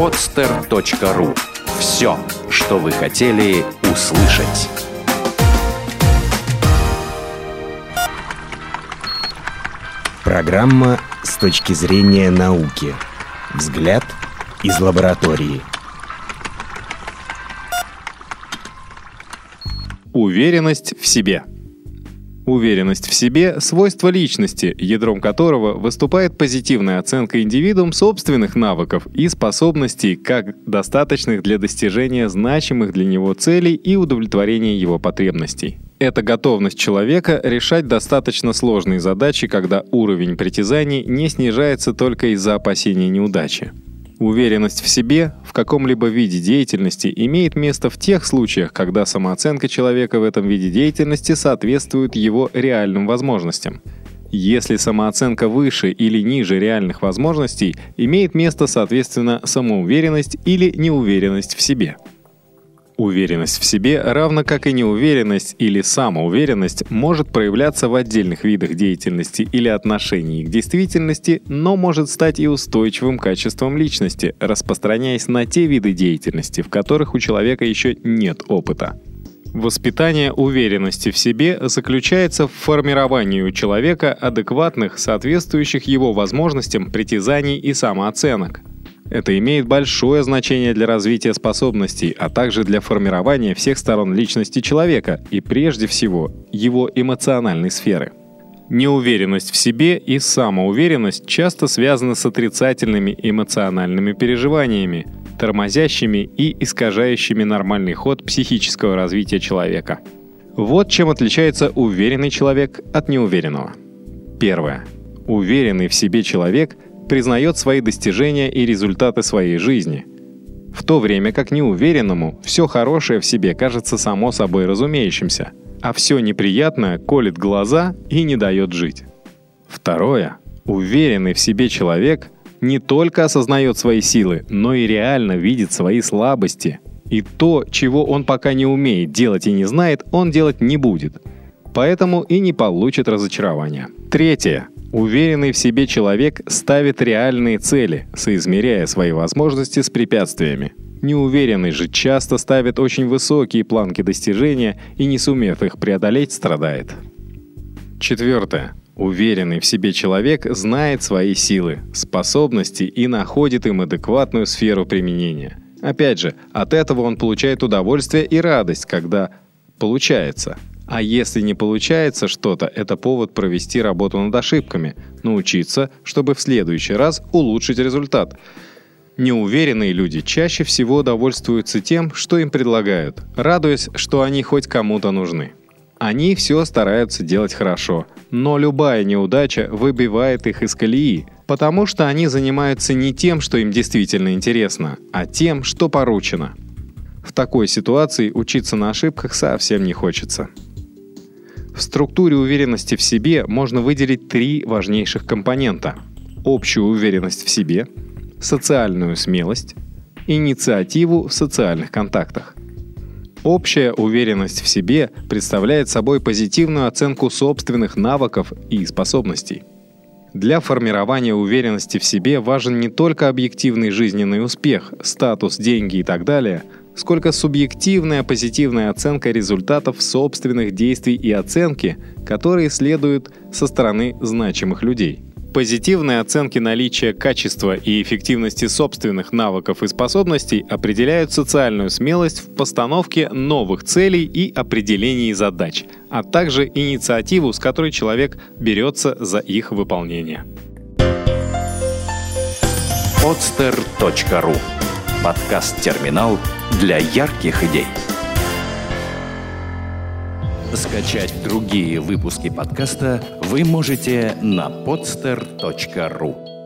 podster.ru. Все, что вы хотели услышать. Программа с точки зрения науки. Взгляд из лаборатории. Уверенность в себе. Уверенность в себе – свойство личности, ядром которого выступает позитивная оценка индивидуум собственных навыков и способностей, как достаточных для достижения значимых для него целей и удовлетворения его потребностей. Это готовность человека решать достаточно сложные задачи, когда уровень притязаний не снижается только из-за опасения неудачи. Уверенность в себе в каком-либо виде деятельности имеет место в тех случаях, когда самооценка человека в этом виде деятельности соответствует его реальным возможностям. Если самооценка выше или ниже реальных возможностей, имеет место, соответственно, самоуверенность или неуверенность в себе. Уверенность в себе, равно как и неуверенность или самоуверенность, может проявляться в отдельных видах деятельности или отношений к действительности, но может стать и устойчивым качеством личности, распространяясь на те виды деятельности, в которых у человека еще нет опыта. Воспитание уверенности в себе заключается в формировании у человека адекватных, соответствующих его возможностям, притязаний и самооценок, это имеет большое значение для развития способностей, а также для формирования всех сторон личности человека и прежде всего его эмоциональной сферы. Неуверенность в себе и самоуверенность часто связаны с отрицательными эмоциональными переживаниями, тормозящими и искажающими нормальный ход психического развития человека. Вот чем отличается уверенный человек от неуверенного. Первое. Уверенный в себе человек – признает свои достижения и результаты своей жизни. В то время как неуверенному все хорошее в себе кажется само собой разумеющимся, а все неприятное колет глаза и не дает жить. Второе. Уверенный в себе человек не только осознает свои силы, но и реально видит свои слабости. И то, чего он пока не умеет делать и не знает, он делать не будет. Поэтому и не получит разочарования. Третье. Уверенный в себе человек ставит реальные цели, соизмеряя свои возможности с препятствиями. Неуверенный же часто ставит очень высокие планки достижения и, не сумев их преодолеть, страдает. Четвертое. Уверенный в себе человек знает свои силы, способности и находит им адекватную сферу применения. Опять же, от этого он получает удовольствие и радость, когда получается – а если не получается что-то, это повод провести работу над ошибками, научиться, чтобы в следующий раз улучшить результат. Неуверенные люди чаще всего довольствуются тем, что им предлагают, радуясь, что они хоть кому-то нужны. Они все стараются делать хорошо, но любая неудача выбивает их из колеи, потому что они занимаются не тем, что им действительно интересно, а тем, что поручено. В такой ситуации учиться на ошибках совсем не хочется. В структуре уверенности в себе можно выделить три важнейших компонента. Общую уверенность в себе, социальную смелость, инициативу в социальных контактах. Общая уверенность в себе представляет собой позитивную оценку собственных навыков и способностей. Для формирования уверенности в себе важен не только объективный жизненный успех, статус, деньги и так далее – сколько субъективная позитивная оценка результатов собственных действий и оценки, которые следуют со стороны значимых людей. Позитивные оценки наличия качества и эффективности собственных навыков и способностей определяют социальную смелость в постановке новых целей и определении задач, а также инициативу, с которой человек берется за их выполнение. podster.ru Подкаст-терминал для ярких идей. Скачать другие выпуски подкаста вы можете на podster.ru